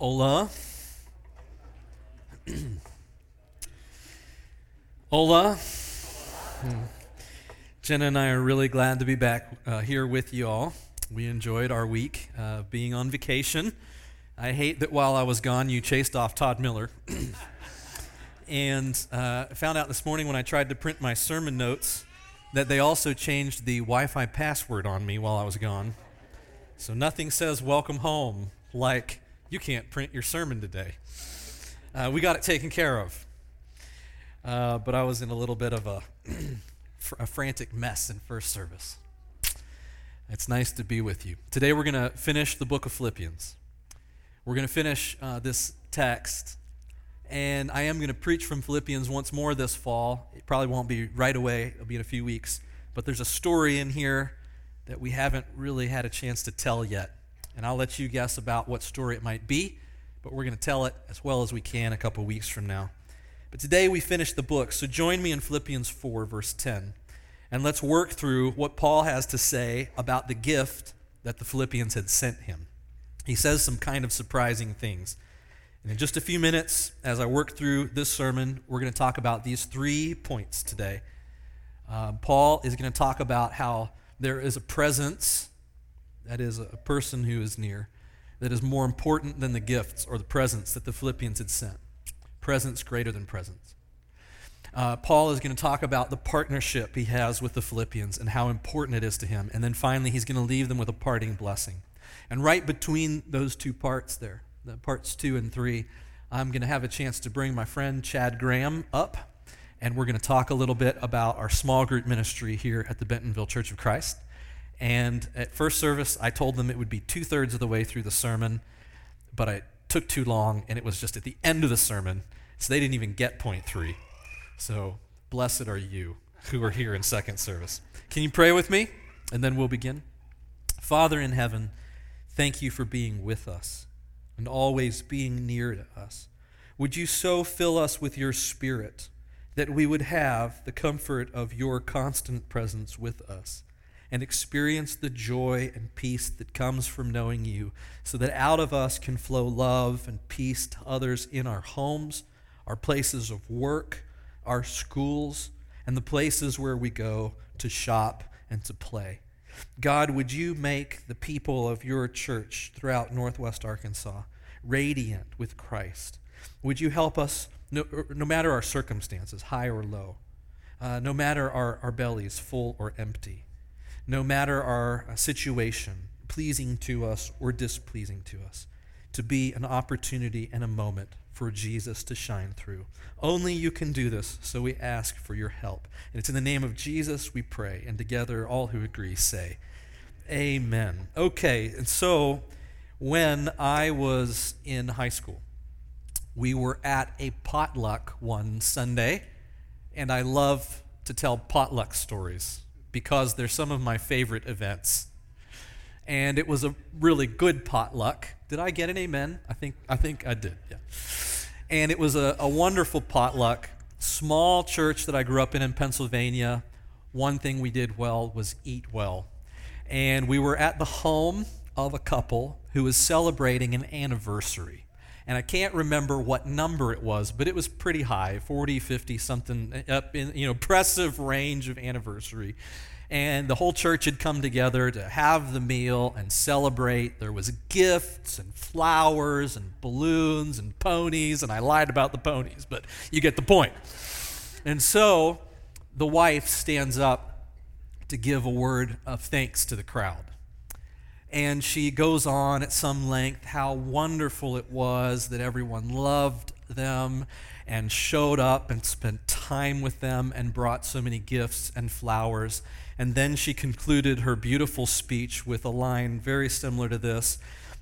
Hola. Hola. Jenna and I are really glad to be back uh, here with you all. We enjoyed our week uh, being on vacation. I hate that while I was gone, you chased off Todd Miller. and uh, found out this morning when I tried to print my sermon notes that they also changed the Wi Fi password on me while I was gone. So nothing says welcome home like you can't print your sermon today. Uh, we got it taken care of. Uh, but I was in a little bit of a, a frantic mess in first service. It's nice to be with you. Today we're going to finish the book of Philippians. We're going to finish uh, this text, and I am going to preach from Philippians once more this fall. It probably won't be right away, it'll be in a few weeks. But there's a story in here that we haven't really had a chance to tell yet. And I'll let you guess about what story it might be, but we're going to tell it as well as we can a couple weeks from now. But today we finish the book, so join me in Philippians 4, verse 10, and let's work through what Paul has to say about the gift that the Philippians had sent him. He says some kind of surprising things. And in just a few minutes, as I work through this sermon, we're going to talk about these three points today. Uh, Paul is going to talk about how there is a presence that is, a person who is near, that is more important than the gifts or the presents that the Philippians had sent. Presence greater than presents. Uh, Paul is going to talk about the partnership he has with the Philippians and how important it is to him. And then finally, he's going to leave them with a parting blessing. And right between those two parts there, the parts two and three, I'm going to have a chance to bring my friend Chad Graham up, and we're going to talk a little bit about our small group ministry here at the Bentonville Church of Christ. And at first service, I told them it would be two thirds of the way through the sermon, but it took too long, and it was just at the end of the sermon, so they didn't even get point three. So, blessed are you who are here in second service. Can you pray with me? And then we'll begin. Father in heaven, thank you for being with us and always being near to us. Would you so fill us with your spirit that we would have the comfort of your constant presence with us? And experience the joy and peace that comes from knowing you, so that out of us can flow love and peace to others in our homes, our places of work, our schools, and the places where we go to shop and to play. God, would you make the people of your church throughout Northwest Arkansas radiant with Christ? Would you help us, no, no matter our circumstances, high or low, uh, no matter our, our bellies, full or empty? No matter our uh, situation, pleasing to us or displeasing to us, to be an opportunity and a moment for Jesus to shine through. Only you can do this, so we ask for your help. And it's in the name of Jesus we pray, and together all who agree say, Amen. Okay, and so when I was in high school, we were at a potluck one Sunday, and I love to tell potluck stories because they're some of my favorite events. And it was a really good potluck. Did I get an amen? I think I think I did. Yeah. And it was a, a wonderful potluck. Small church that I grew up in in Pennsylvania. One thing we did well was eat well. And we were at the home of a couple who was celebrating an anniversary and I can't remember what number it was, but it was pretty high 40, 50, something uh, up in, you know, impressive range of anniversary. And the whole church had come together to have the meal and celebrate. There was gifts and flowers and balloons and ponies, and I lied about the ponies, but you get the point. And so the wife stands up to give a word of thanks to the crowd. And she goes on at some length how wonderful it was that everyone loved them and showed up and spent time with them and brought so many gifts and flowers. And then she concluded her beautiful speech with a line very similar to this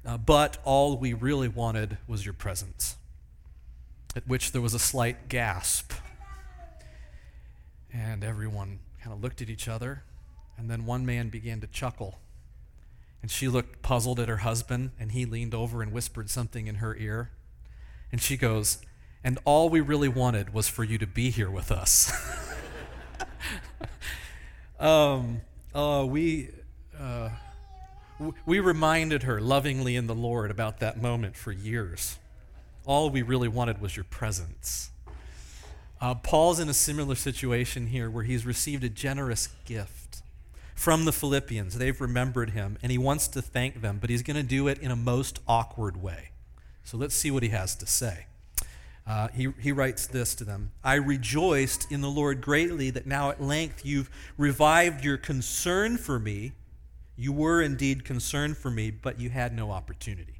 uh, But all we really wanted was your presence. At which there was a slight gasp. And everyone kind of looked at each other. And then one man began to chuckle. And she looked puzzled at her husband, and he leaned over and whispered something in her ear. And she goes, And all we really wanted was for you to be here with us. um, uh, we, uh, we reminded her lovingly in the Lord about that moment for years. All we really wanted was your presence. Uh, Paul's in a similar situation here where he's received a generous gift from the Philippians. They've remembered him, and he wants to thank them, but he's going to do it in a most awkward way. So let's see what he has to say. Uh, he, he writes this to them I rejoiced in the Lord greatly that now at length you've revived your concern for me. You were indeed concerned for me, but you had no opportunity.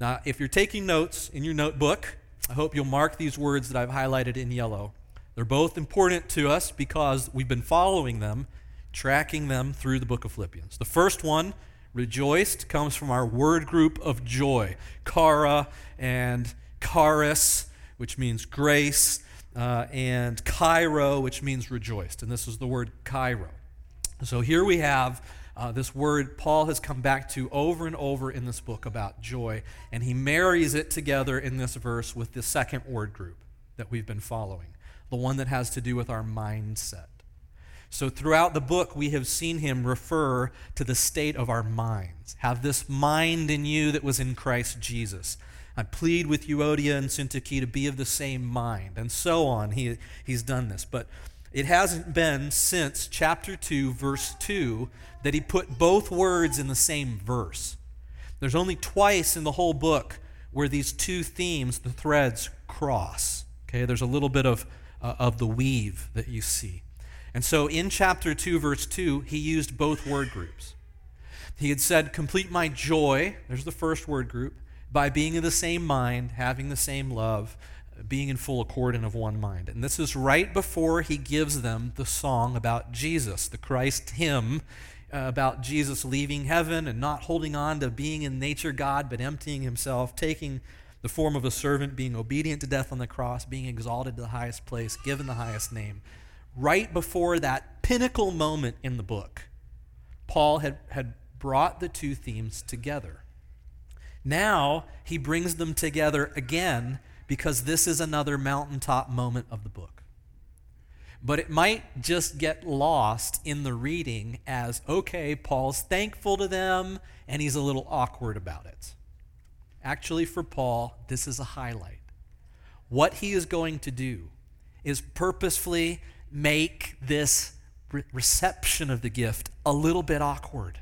Now, if you're taking notes in your notebook, I hope you'll mark these words that I've highlighted in yellow. They're both important to us because we've been following them, tracking them through the book of Philippians. The first one, rejoiced, comes from our word group of joy, chara and charis, which means grace, uh, and chairo, which means rejoiced. And this is the word chairo. So here we have uh, this word Paul has come back to over and over in this book about joy, and he marries it together in this verse with the second word group that we've been following, the one that has to do with our mindset. So, throughout the book, we have seen him refer to the state of our minds. Have this mind in you that was in Christ Jesus. I plead with Euodia and Syntyche to be of the same mind, and so on. He, he's done this. But it hasn't been since chapter 2, verse 2, that he put both words in the same verse. There's only twice in the whole book where these two themes, the threads, cross. Okay, there's a little bit of, uh, of the weave that you see. And so in chapter 2, verse 2, he used both word groups. He had said, Complete my joy, there's the first word group, by being of the same mind, having the same love, being in full accord and of one mind. And this is right before he gives them the song about Jesus, the Christ hymn uh, about Jesus leaving heaven and not holding on to being in nature God, but emptying himself, taking the form of a servant, being obedient to death on the cross, being exalted to the highest place, given the highest name. Right before that pinnacle moment in the book, Paul had, had brought the two themes together. Now he brings them together again because this is another mountaintop moment of the book. But it might just get lost in the reading as okay, Paul's thankful to them and he's a little awkward about it. Actually, for Paul, this is a highlight. What he is going to do is purposefully make this re- reception of the gift a little bit awkward.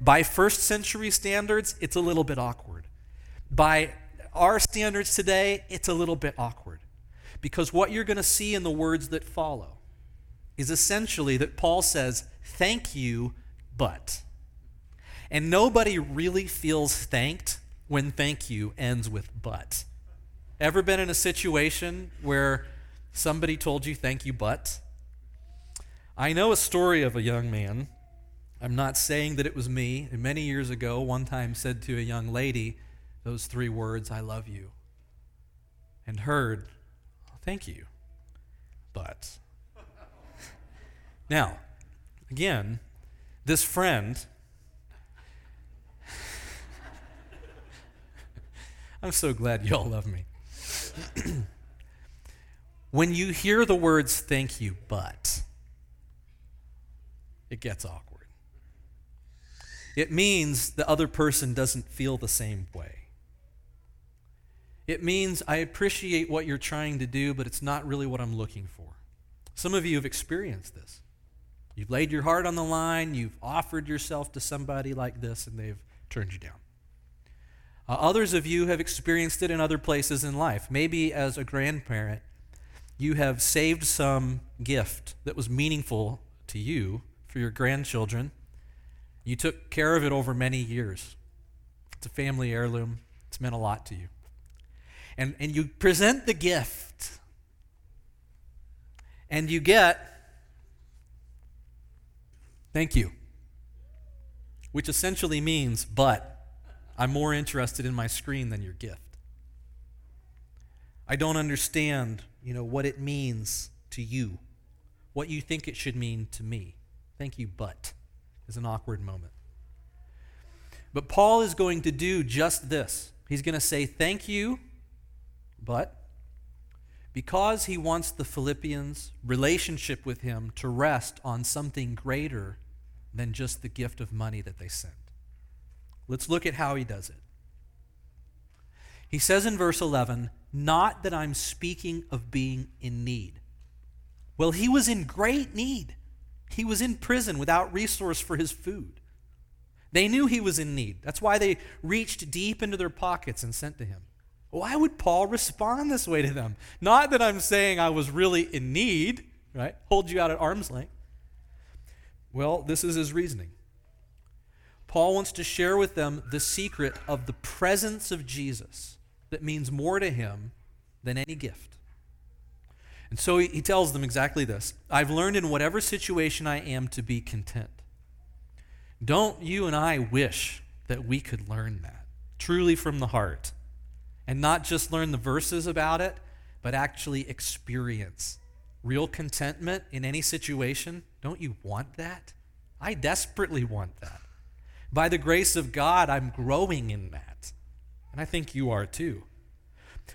By first century standards, it's a little bit awkward. By our standards today, it's a little bit awkward. Because what you're going to see in the words that follow is essentially that Paul says, Thank you, but. And nobody really feels thanked when thank you ends with but. Ever been in a situation where somebody told you thank you, but? I know a story of a young man. I'm not saying that it was me. Many years ago, one time said to a young lady, those three words, I love you, and heard, thank you, but. now, again, this friend, I'm so glad y'all love me. when you hear the words thank you, but, it gets awkward. It means the other person doesn't feel the same way. It means I appreciate what you're trying to do, but it's not really what I'm looking for. Some of you have experienced this. You've laid your heart on the line, you've offered yourself to somebody like this, and they've turned you down. Uh, others of you have experienced it in other places in life. Maybe as a grandparent, you have saved some gift that was meaningful to you for your grandchildren. You took care of it over many years. It's a family heirloom, it's meant a lot to you and, and you present the gift, and you get, thank you, which essentially means, but I'm more interested in my screen than your gift. I don't understand, you know, what it means to you, what you think it should mean to me. Thank you, but is an awkward moment. But Paul is going to do just this. He's going to say, Thank you but because he wants the Philippians' relationship with him to rest on something greater than just the gift of money that they sent. Let's look at how he does it. He says in verse 11, Not that I'm speaking of being in need. Well, he was in great need. He was in prison without resource for his food. They knew he was in need. That's why they reached deep into their pockets and sent to him. Why would Paul respond this way to them? Not that I'm saying I was really in need, right? Hold you out at arm's length. Well, this is his reasoning. Paul wants to share with them the secret of the presence of Jesus that means more to him than any gift. And so he, tells them exactly this I've learned in whatever situation I am to be content. Don't you and I wish that we could learn that truly from the heart and not just learn the verses about it, but actually experience real contentment in any situation? Don't you want that? I desperately want that. By the grace of God, I'm growing in that. And I think you are too.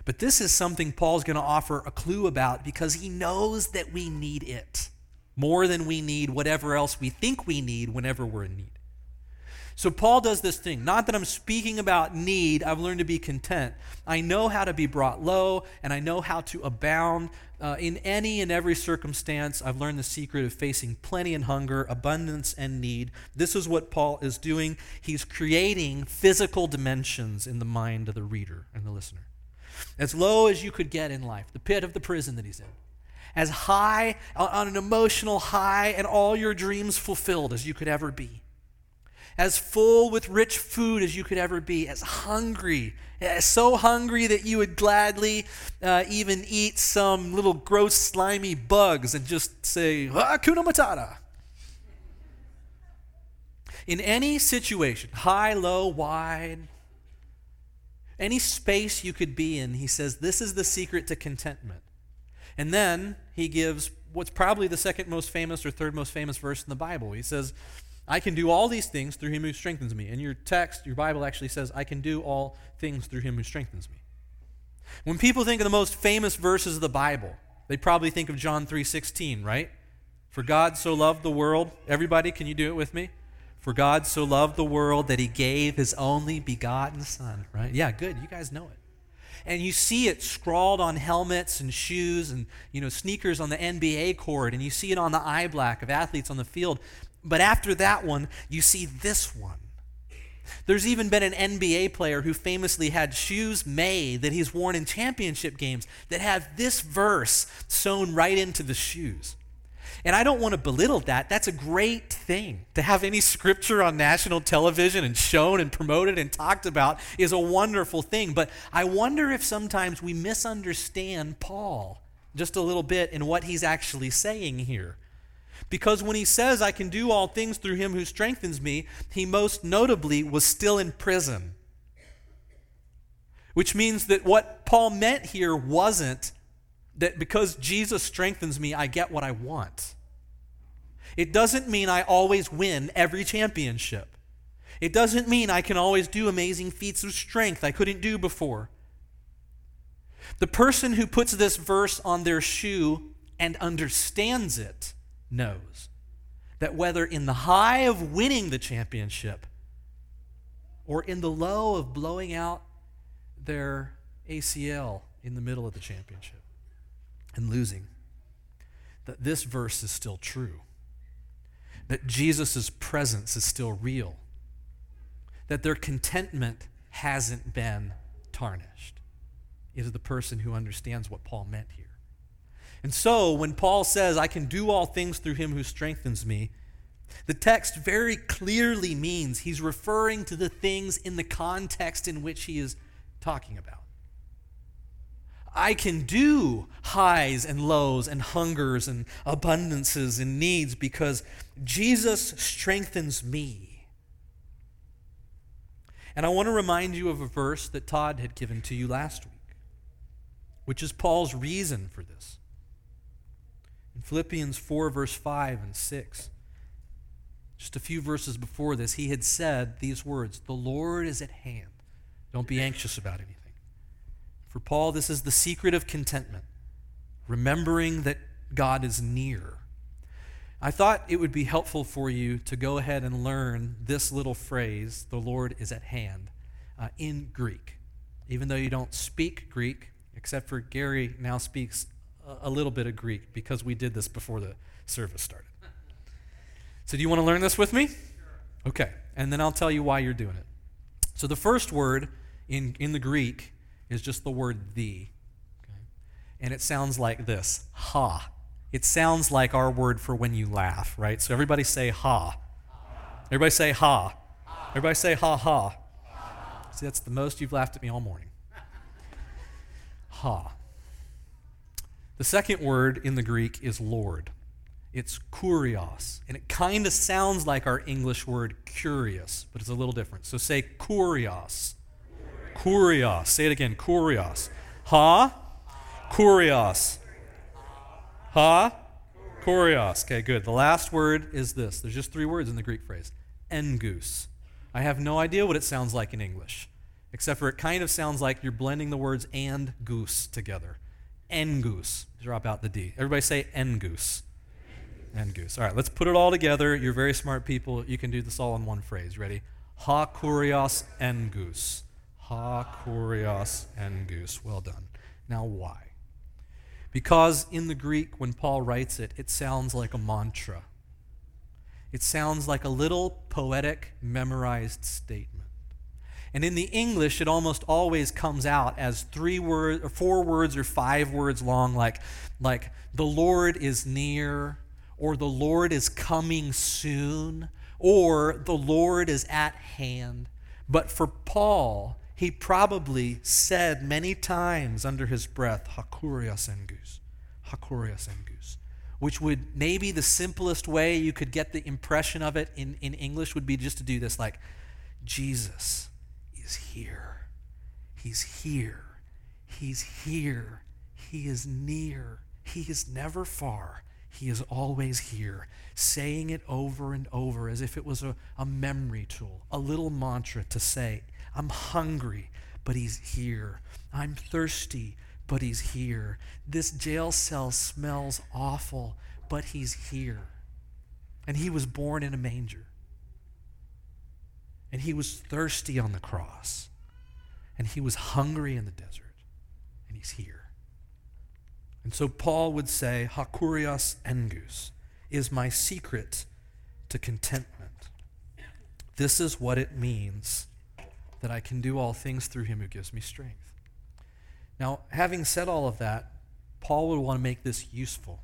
But this is something Paul's going to offer a clue about because he knows that we need it more than we need whatever else we think we need whenever we're in need. So Paul does this thing. Not that I'm speaking about need, I've learned to be content. I know how to be brought low, and I know how to abound uh, in any and every circumstance. I've learned the secret of facing plenty and hunger, abundance and need. This is what Paul is doing. He's creating physical dimensions in the mind of the reader and the listener as low as you could get in life, the pit of the prison that he's in, as high on an emotional high and all your dreams fulfilled as you could ever be, as full with rich food as you could ever be, as hungry, so hungry that you would gladly uh, even eat some little gross, slimy bugs and just say, Hakuna Matata. In any situation, high, low, wide, any space you could be in, he says, this is the secret to contentment. And then he gives what's probably the second most famous or third most famous verse in the Bible. He says, I can do all these things through him who strengthens me. And your text, your Bible actually says, I can do all things through him who strengthens me. When people think of the most famous verses of the Bible, they probably think of John 3:16, right? For God so loved the world. Everybody, can you do it with me? For God so loved the world that he gave his only begotten Son, right? Yeah, good. You guys know it. And you see it scrawled on helmets and shoes and you know sneakers on the NBA court, and you see it on the eye black of athletes on the field. But after that one, you see this one. There's even been an NBA player who famously had shoes made that he's worn in championship games that have this verse sewn right into the shoes. And I don't want to belittle that. That's a great thing. To have any scripture on national television and shown and promoted and talked about is a wonderful thing. But I wonder if sometimes we misunderstand Paul just a little bit in what he's actually saying here. Because when he says, I can do all things through him who strengthens me, he most notably was still in prison. Which means that what Paul meant here wasn't that because Jesus strengthens me, I get what I want. It doesn't mean I always win every championship. It doesn't mean I can always do amazing feats of strength I couldn't do before. The person who puts this verse on their shoe and understands it knows that whether in the high of winning the championship or in the low of blowing out their ACL in the middle of the championship, and losing, that this verse is still true. That Jesus' presence is still real. That their contentment hasn't been tarnished. It is the person who understands what Paul meant here. And so, when Paul says, I can do all things through him who strengthens me, the text very clearly means he's referring to the things in the context in which he is talking about. I can do highs and lows and hungers and abundances and needs because Jesus strengthens me. And I want to remind you of a verse that Todd had given to you last week, which is Paul's reason for this. Philippians 4, verse 5 and 6, just a few verses before this, he had said these words The Lord is at hand. Don't be anxious about anything. For Paul, this is the secret of contentment, remembering that God is near. I thought it would be helpful for you to go ahead and learn this little phrase, the Lord is at hand, uh, in Greek. Even though you don't speak Greek, except for Gary now speaks a, little bit of Greek because we did this before the service started. So, do you want to learn this with me? Okay, and then I'll tell you why you're doing it. So, the first word in, in the Greek is just the word the. Okay? And it sounds like this ha. It sounds like our word for when you laugh, right? So, everybody say ha. Everybody say ha. Everybody say ha ha. See, that's the most you've laughed at me all morning. Ha. The second word in the Greek is Lord. It's kurios. And it kind of sounds like our English word curious, but it's a little different. So say kurios. Kurios. Say it again. Kurios. Ha? Kurios. Ha? Kurios. Okay, good. The last word is this. There's just three words in the Greek phrase. Engus. I have no idea what it sounds like in English, except for it kind of sounds like you're blending the words and goose together. Engus. Drop out the D. Everybody say engus. Engus. All right, let's put it all together. You're very smart people. You can do this all in one phrase. Ready? Ha kurios engus. Ha kurios engus. Well done. Now, why? Because in the Greek, when Paul writes it, it sounds like a mantra. It sounds like a little poetic, memorized statement. And in the English, it almost always comes out as three words, or four words, or five words long, like, like the Lord is near, or the Lord is coming soon, or the Lord is at hand. But for Paul, he probably said many times under his breath, Hakurios engus, Hakurios engus, which would maybe the simplest way you could get the impression of it in, in English would be just to do this like, Jesus here. He's here. He's here. He is near. He is never far. He is always here, saying it over and over as if it was a, a memory tool, a little mantra to say, I'm hungry, but He's here. I'm thirsty, but He's here. This jail cell smells awful, but He's here. And He was born in a manger. And he was thirsty on the cross. And he was hungry in the desert. And he's here. And so Paul would say, Hakurios engus is my secret to contentment. This is what it means that I can do all things through him who gives me strength. Now, having said all of that, Paul would want to make this useful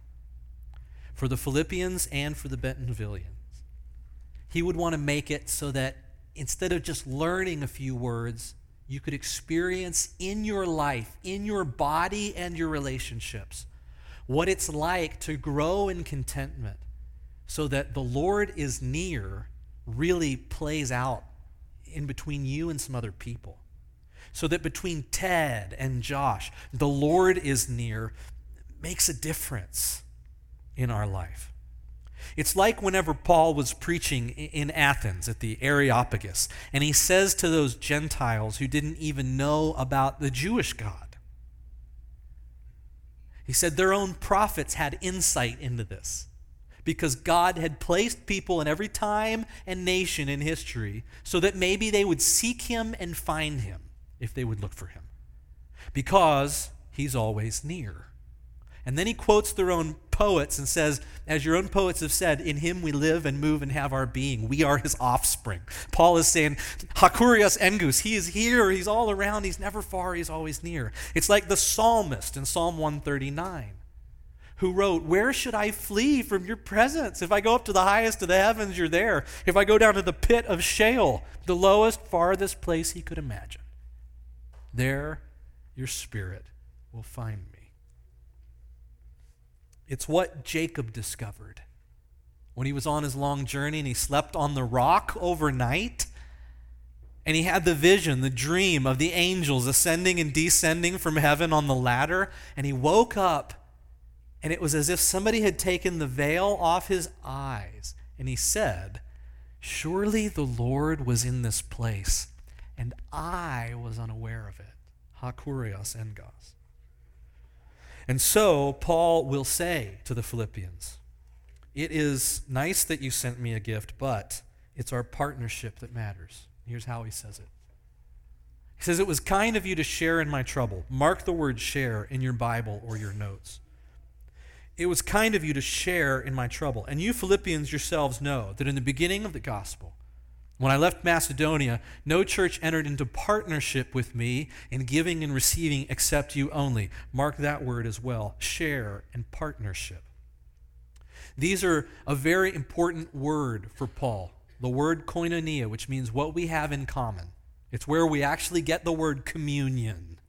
for the Philippians and for the Bentonvillians. He would want to make it so that instead of just learning a few words, you could experience in your life, in your body and your relationships, what it's like to grow in contentment so that the Lord is near really plays out in between you and some other people. So that between Ted and Josh, the Lord is near makes a difference in our life. It's like whenever Paul was preaching in Athens at the Areopagus, and he says to those Gentiles who didn't even know about the Jewish God, he said their own prophets had insight into this because God had placed people in every time and nation in history so that maybe they would seek him and find him if they would look for him because he's always near. And then he quotes their own poets and says, As your own poets have said, in him we live and move and have our being. We are his offspring. Paul is saying, Hakurios engus, he is here, he's all around, he's never far, he's always near. It's like the psalmist in Psalm 139 who wrote, Where should I flee from your presence? If I go up to the highest of the heavens, you're there. If I go down to the pit of Sheol, the lowest, farthest place he could imagine, there your spirit will find me. It's what Jacob discovered when he was on his long journey and he slept on the rock overnight. And he had the vision, the dream of the angels ascending and descending from heaven on the ladder. And he woke up, and it was as if somebody had taken the veil off his eyes. And he said, Surely the Lord was in this place, and I was unaware of it. Hakurios engus. And so Paul will say to the Philippians, It is nice that you sent me a gift, but it's our partnership that matters. Here's how he says it. He says, It was kind of you to share in my trouble. Mark the word share in your Bible or your notes. It was kind of you to share in my trouble. And you Philippians yourselves know that in the beginning of the gospel, when I left Macedonia, no church entered into partnership with me in giving and receiving except you only. Mark that word as well share and partnership. These are a very important word for Paul the word koinonia, which means what we have in common. It's where we actually get the word communion.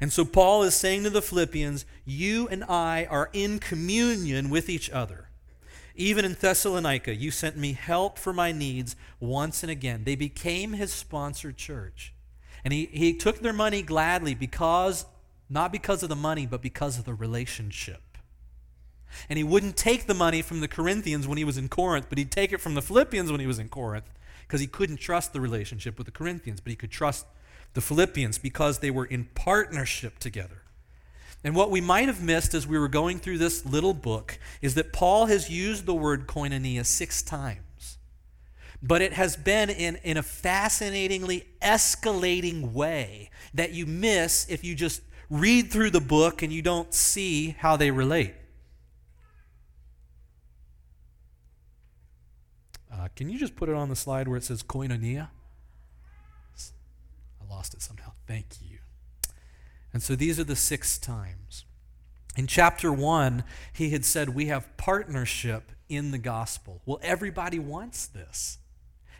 And so Paul is saying to the Philippians, You and I are in communion with each other. Even in Thessalonica, you sent me help for my needs once and again. They became his sponsored church. And he, he took their money gladly because, not because of the money, but because of the relationship. And he wouldn't take the money from the Corinthians when he was in Corinth, but he'd take it from the Philippians when he was in Corinth because he couldn't trust the relationship with the Corinthians, but he could trust the Philippians because they were in partnership together. And what we might have missed as we were going through this little book is that Paul has used the word koinonia six times. But it has been in, in a fascinatingly escalating way that you miss if you just read through the book and you don't see how they relate. Uh, can you just put it on the slide where it says koinonia? I lost it somehow. Thank you. And so these are the six times. In chapter 1, he had said, We have partnership in the gospel. Well, everybody wants this.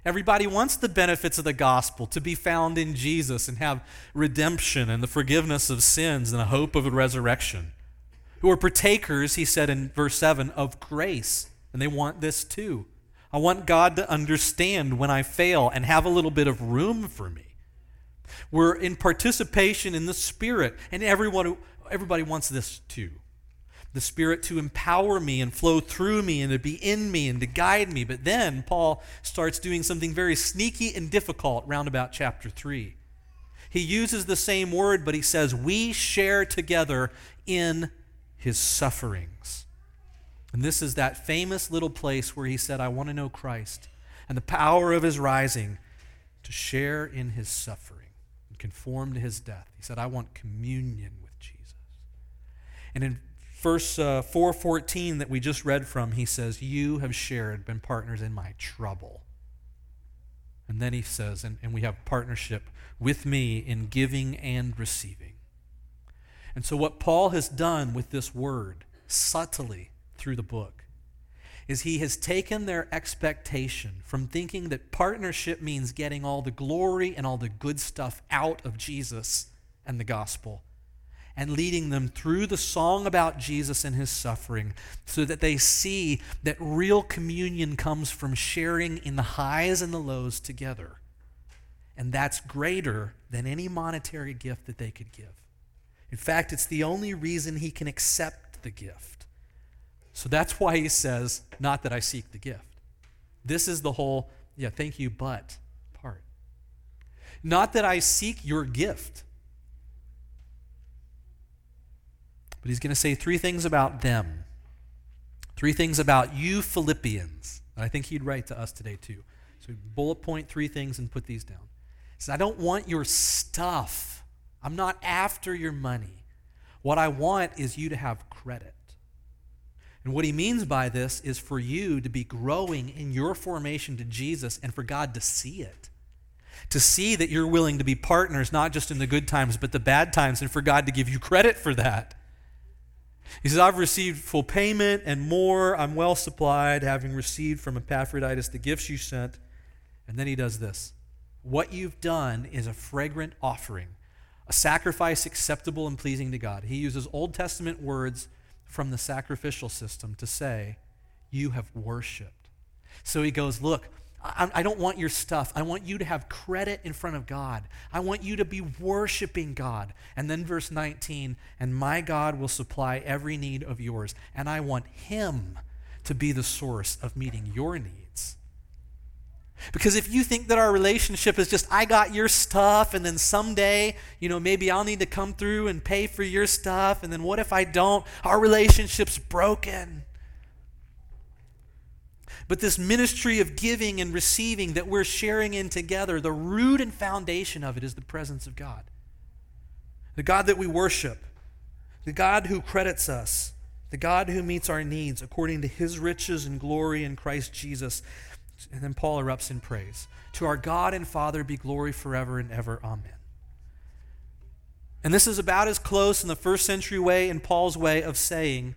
Everybody wants the benefits of the gospel to be found in Jesus and have redemption and the forgiveness of sins and the hope of a resurrection. Who are partakers, he said in verse 7, of grace. And they want this too. I want God to understand when I fail and have a little bit of room for me. We're in participation in the Spirit, and everyone, everybody wants this too. The Spirit to empower me and flow through me and to be in me and to guide me. But then Paul starts doing something very sneaky and difficult round about chapter 3. He uses the same word, but he says, We share together in his sufferings. And this is that famous little place where he said, I want to know Christ and the power of his rising to share in his suffering conform to his death. He said, I want communion with Jesus. And in verse uh, 414 that we just read from, he says, You have shared, been partners in my trouble. And then he says, and, and we have partnership with me in giving and receiving. And so, what Paul has done with this word subtly through the book is he has taken their expectation from thinking that partnership means getting all the glory and all the good stuff out of Jesus and the gospel and leading them through the song about Jesus and his suffering so that they see that real communion comes from sharing in the highs and the lows together. And that's greater than any monetary gift that they could give. In fact, it's the only reason he can accept the gift. So that's why he says, Not that I seek the gift. This is the whole, yeah, thank you, but part. Not that I seek your gift. But he's going to say three things about them. Three things about you, Philippians. And I think he'd write to us today, too. So bullet point three things and put these down. He says, I don't want your stuff. I'm not after your money. What I want is you to have credit. And what he means by this is for you to be growing in your formation to Jesus and for God to see it. To see that you're willing to be partners, not just in the good times, but the bad times, and for God to give you credit for that. He says, I've received full payment and more. I'm well supplied, having received from Epaphroditus the gifts you sent. And then he does this What you've done is a fragrant offering, a sacrifice acceptable and pleasing to God. He uses Old Testament words from the sacrificial system to say, You have worshiped. So he goes, Look, I, I, don't want your stuff. I want you to have credit in front of God. I want you to be worshiping God. And then verse 19, and my God will supply every need of yours. And I want him to be the source of meeting your needs. Because if you think that our relationship is just, I got your stuff, and then someday, you know, maybe I'll need to come through and pay for your stuff, and then what if I don't? Our relationship's broken. But this ministry of giving and receiving that we're sharing in together, the root and foundation of it is the presence of God. The God that we worship, the God who credits us, the God who meets our needs according to his riches and glory in Christ Jesus. And then Paul erupts in praise. To our God and Father be glory forever and ever. Amen. And this is about as close in the first century way, in Paul's way of saying,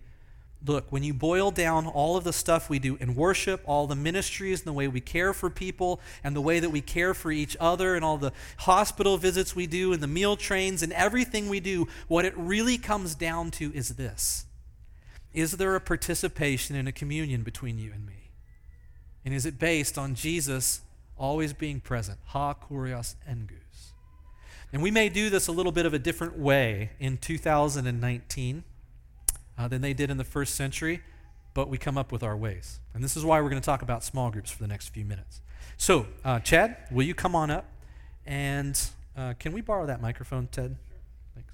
look, when you boil down all of the stuff we do in worship, all the ministries and the way we care for people and the way that we care for each other and all the hospital visits we do and the meal trains and everything we do, what it really comes down to is this Is there a participation in a communion between you and me? And is it based on Jesus always being present? Ha, kurios, engus. And we may do this a little bit of a different way in 2019 uh, than they did in the first century, but we come up with our ways. And this is why we're going to talk about small groups for the next few minutes. So, uh, Chad, will you come on up? And uh, can we borrow that microphone, Ted? Thanks.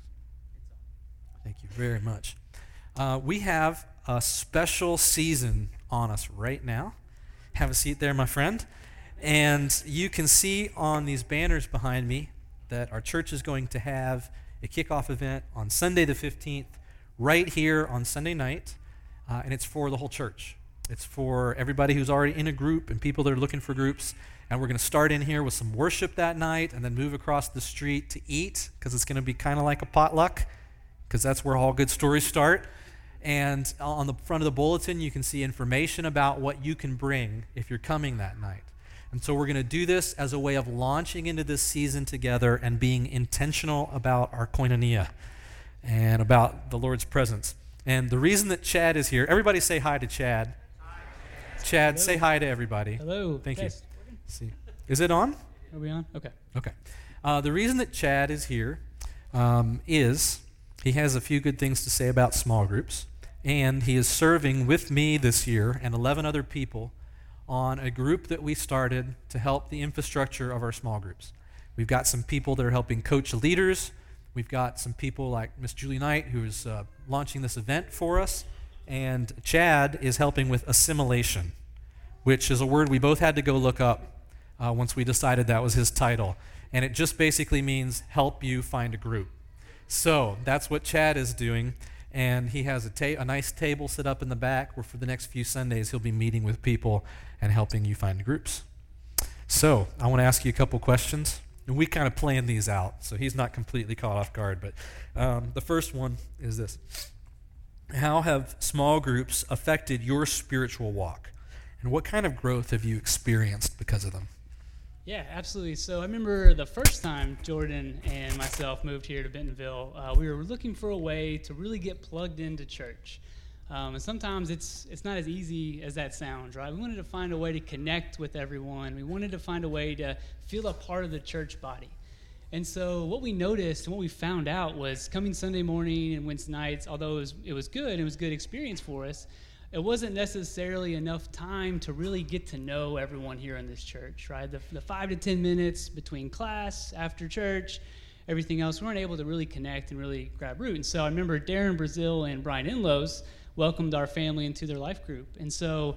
Thank you very much. Uh, we have a special season on us right now. Have a seat there, my friend. And you can see on these banners behind me that our church is going to have a kickoff event on Sunday the 15th, right here on Sunday night. Uh, and it's for the whole church. It's for everybody who's already in a group and people that are looking for groups. And we're going to start in here with some worship that night and then move across the street to eat because it's going to be kind of like a potluck because that's where all good stories start. And on the front of the bulletin, you can see information about what you can bring if you're coming that night. And so we're going to do this as a way of launching into this season together and being intentional about our koinonia and about the Lord's presence. And the reason that Chad is here, everybody say hi to Chad. Hi, Chad, Hello. say hi to everybody. Hello. Thank you. See, is it on? Are we on? Okay. Okay. Uh, the reason that Chad is here um, is he has a few good things to say about small groups and he is serving with me this year and 11 other people on a group that we started to help the infrastructure of our small groups. We've got some people that are helping coach leaders. We've got some people like Miss Julie Knight, who is uh, launching this event for us. And Chad is helping with assimilation, which is a word we both had to go look up uh, once we decided that was his title. And it just basically means help you find a group. So that's what Chad is doing and he has a, ta- a nice table set up in the back where for the next few Sundays he'll be meeting with people and helping you find groups. So I want to ask you a couple questions. And we kind of plan these out, so he's not completely caught off guard. But um, the first one is this How have small groups affected your spiritual walk? And what kind of growth have you experienced because of them? Yeah, absolutely. So I remember the first time Jordan and myself moved here to Bentonville, uh, we were looking for a way to really get plugged into church. Um, and sometimes it's it's not as easy as that sounds, right? We wanted to find a way to connect with everyone. We wanted to find a way to feel a part of the church body. And so what we noticed and what we found out was coming Sunday morning and Wednesday nights, although it was, it was good, it was a good experience for us, it wasn't necessarily enough time to really get to know everyone here in this church, right? The, the five to 10 minutes between class, after church, everything else, we weren't able to really connect and really grab root. And so I remember Darren Brazil and Brian Inlows welcomed our family into their life group. And so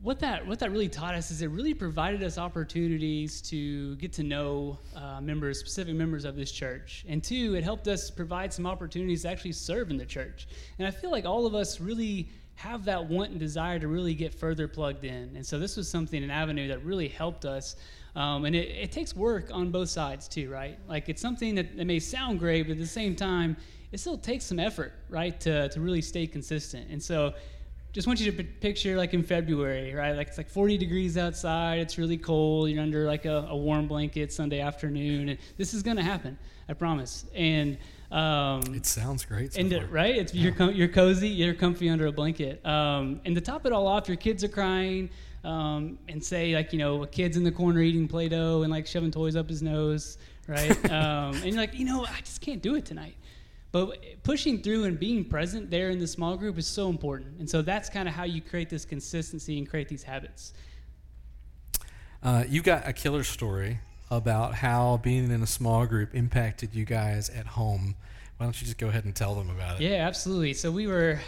what that what that really taught us is it really provided us opportunities to get to know uh, members, specific members of this church, and two, it helped us provide some opportunities to actually serve in the church. And I feel like all of us really have that want and desire to really get further plugged in. And so this was something, an avenue that really helped us. Um, and it, it, takes work on both sides too, right? Like it's something that, that may sound great, but at the same time, it still takes some effort, right, to, to really stay consistent. And so just want you to p- picture like in February, right? Like it's like 40 degrees outside, it's really cold, you're under like a, a warm blanket Sunday afternoon, and this is going to happen, I promise. And um, it sounds great. So and it, right, it's yeah. you're com- you're cozy, you're comfy under a blanket. Um, and to top it all off, your kids are crying, um, and say like you know a kid's in the corner eating Play-Doh and like shoving toys up his nose, right? Um, and you're like, you know, I just can't do it tonight. But pushing through and being present there in the small group is so important. And so that's kind of how you create this consistency and create these habits. Uh, you got a killer story about how being in a small group impacted you guys at home. Why don't you just go ahead and tell them about it? Yeah, absolutely. So we were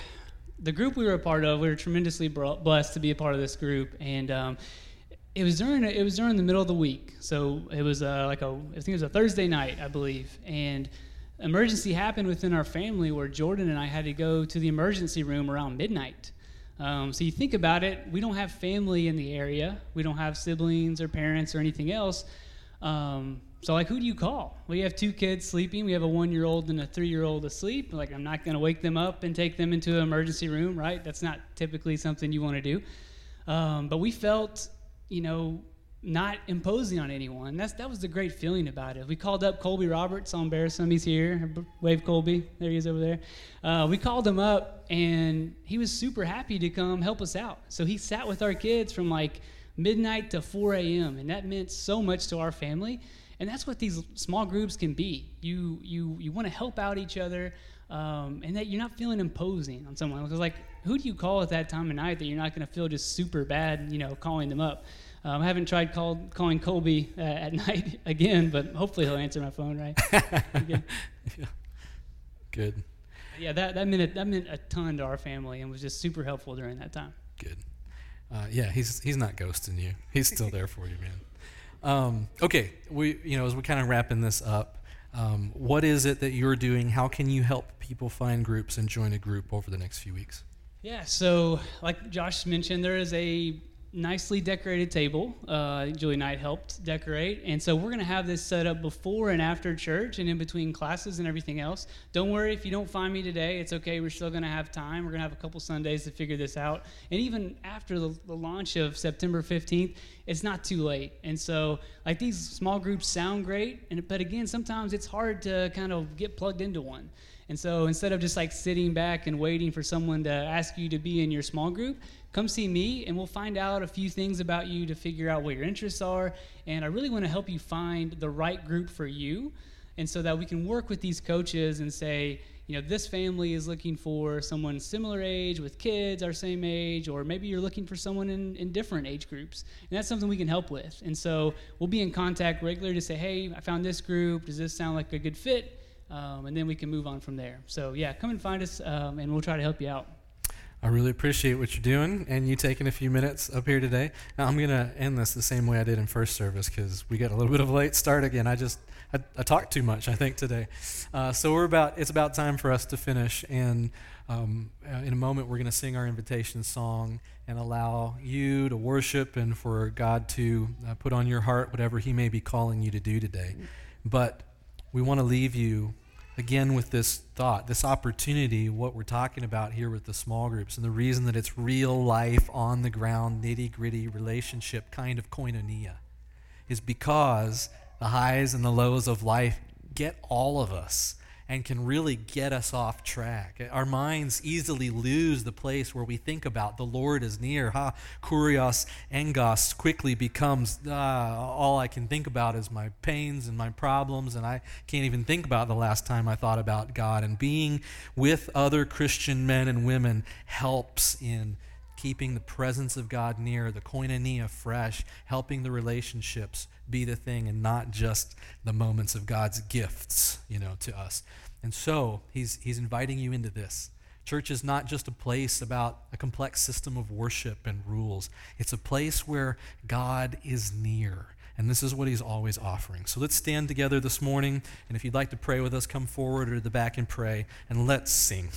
the group we were a part of, we were tremendously blessed to be a part of this group, and um, it was during it was during the middle of the week. So it was uh, like a I think it was a Thursday night, I believe, and emergency happened within our family where Jordan and I had to go to the emergency room around midnight. Um, so you think about it, we don't have family in the area. We don't have siblings or parents or anything else. Um, so like, who do you call? We have two kids sleeping. We have a one-year-old and a three-year-old asleep. Like, I'm not going to wake them up and take them into an emergency room, right? That's not typically something you want to do. Um, but we felt, you know, not imposing on anyone. That's that was the great feeling about it. We called up Colby Roberts on Bear He's here. Wave Colby. There he is over there. Uh, we called him up, and he was super happy to come help us out. So he sat with our kids from like midnight to 4 a.m., and that meant so much to our family. And that's what these small groups can be. You you you want to help out each other, um, and that you're not feeling imposing on someone. Because like, who do you call at that time of night that you're not going to feel just super bad, you know, calling them up? Um, I haven't tried called, calling Colby uh, at night again, but hopefully he'll answer my phone, right? yeah. Good. Yeah, that, that, meant a, that meant a ton to our family and was just super helpful during that time. Good. Uh, yeah, he's, he's not ghosting you. He's still there for you, man. Um, okay, we, you know, as we're kind of wrapping this up, um, what is it that you're doing? How can you help people find groups and join a group over the next few weeks? Yeah, so like Josh mentioned, there is a nicely decorated table. Uh, Julie Knight helped decorate. And so we're going to have this set up before and after church and in between classes and everything else. Don't worry if you don't find me today. It's okay. We're still going to have time. We're going to have a couple Sundays to figure this out. And even after the, the launch of September 15th, it's not too late. And so, like, these small groups sound great. And, but again, sometimes it's hard to kind of get plugged into one. And so instead of just like sitting back and waiting for someone to ask you to be in your small group, come see me and we'll find out a few things about you to figure out what your interests are. And I really want to help you find the right group for you. And so that we can work with these coaches and say, you know, this family is looking for someone similar age with kids our same age, or maybe you're looking for someone in, in different age groups. And that's something we can help with. And so we'll be in contact regularly to say, hey, I found this group. Does this sound like a good fit? Um, and then we can move on from there. So yeah, come and find us, um, and we'll try to help you out. I really appreciate what you're doing and you taking a few minutes up here today. Now, I'm going to end this the same way I did in first service because we got a little bit of a late start again. I just I, I talked too much, I think, today. Uh, so we're about it's about time for us to finish. And um, uh, in a moment, we're going to sing our invitation song and allow you to worship and for God to uh, put on your heart whatever He may be calling you to do today. But we want to leave you again with this thought, this opportunity, what we're talking about here with the small groups, and the reason that it's real life, on the ground, nitty gritty relationship kind of koinonia is because the highs and the lows of life get all of us and can really get us off track. Our minds easily lose the place where we think about the Lord is near. Ha, kurios engos quickly becomes uh, all I can think about is my pains and my problems, and I can't even think about the last time I thought about God. And being with other Christian men and women helps in keeping the presence of God near, the koinonia fresh, helping the relationships be the thing and not just the moments of God's gifts, you know, to us. And so he's, he's inviting you into this. Church is not just a place about a complex system of worship and rules. It's a place where God is near. And this is what he's always offering. So let's stand together this morning. And if you'd like to pray with us, come forward or to the back and pray. And let's sing.